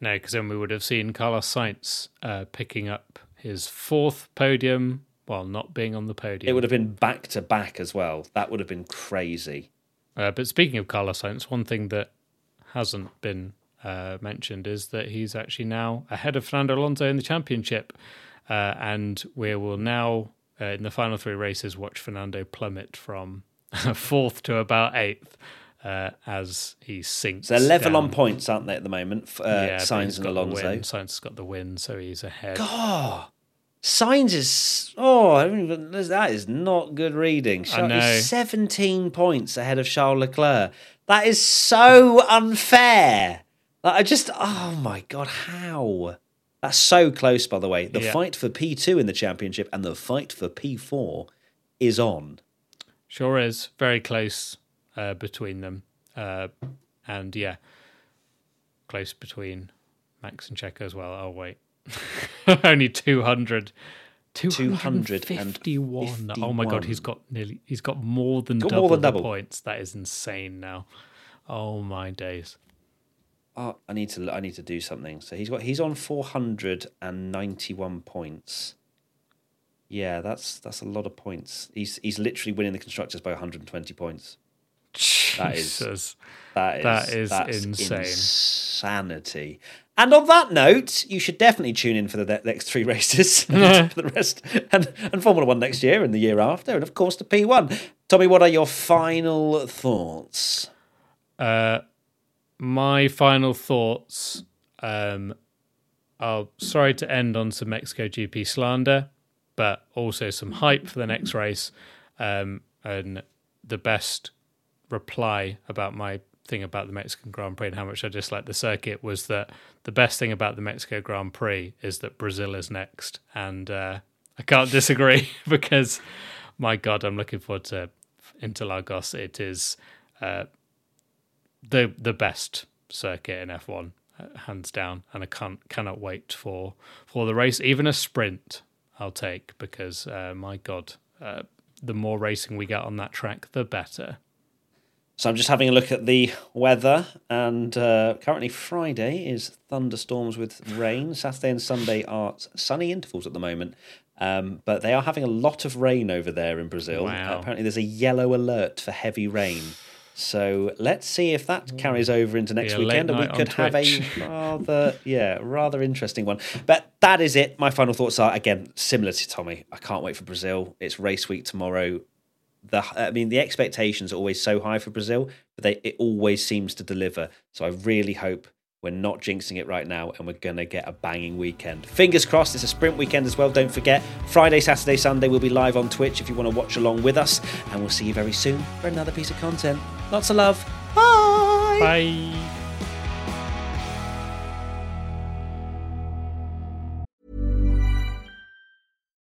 No, because then we would have seen Carlos Sainz uh, picking up his fourth podium while not being on the podium. It would have been back to back as well. That would have been crazy. Uh, but speaking of Carlos Sainz, one thing that hasn't been uh, mentioned is that he's actually now ahead of Fernando Alonso in the championship. Uh, and we will now, uh, in the final three races, watch Fernando plummet from fourth to about eighth uh, as he sinks. They're level on points, aren't they, at the moment? Uh, Yeah, Sainz and Alonso. win. Sainz has got the win, so he's ahead. Oh, Sainz is oh, I don't even, that is not good reading. Charles know. is seventeen points ahead of Charles Leclerc. That is so unfair. Like, I just oh my god, how? That's so close. By the way, the Yeah. fight for P two in the championship and the fight for P four is on. Sure is very close uh, between them, uh, and yeah, close between Max and Checo as well. Oh wait, only 200. 251. Oh my god, he's got nearly he's got more than Got double more than the double. points. That is insane now. Oh my days. Oh, I need to I need to do something. So he's got he's on four hundred and ninety one points. Yeah, that's that's a lot of points. He's he's literally winning the constructors by one hundred and twenty points. That is- Jesus. That is That is that's insane. insanity. And on that note, you should definitely tune in for the ne- next three races for the rest, and, and Formula One next year and the year after, and of course the P one. Tommy, what are your final thoughts? Uh, my final thoughts um, are sorry to end on some Mexico GP slander, but also some hype for the next race. Um, and the best reply about my thing about the Mexican Grand Prix and how much I dislike the circuit was that the best thing about the Mexico Grand Prix is that Brazil is next. And uh, I can't disagree because, my God, I'm looking forward to Interlagos. It is. Uh, the the best circuit in F1, uh, hands down, and I can't cannot wait for for the race. Even a sprint, I'll take because uh, my god, uh, the more racing we get on that track, the better. So I'm just having a look at the weather, and uh, currently Friday is thunderstorms with rain. Saturday and Sunday are sunny intervals at the moment, um, but they are having a lot of rain over there in Brazil. Wow. Uh, apparently, there's a yellow alert for heavy rain. So let's see if that carries over into next late weekend, and we could have a rather, yeah, rather interesting one. But that is it. My final thoughts are again similar to Tommy. I can't wait for Brazil. It's race week tomorrow the I mean the expectations are always so high for Brazil, but they it always seems to deliver. So I really hope we're not jinxing it right now and we're gonna get a banging weekend. Fingers crossed it's a sprint weekend as well. Don't forget, Friday, Saturday, Sunday we'll be live on Twitch if you want to watch along with us, and we'll see you very soon for another piece of content. Lots of love. Bye. Bye.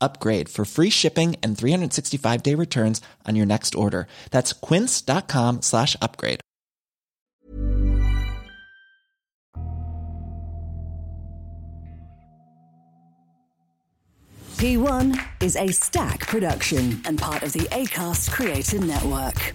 upgrade for free shipping and 365 day returns on your next order. That's quince.com slash upgrade. P1 is a stack production and part of the ACAST Creator Network.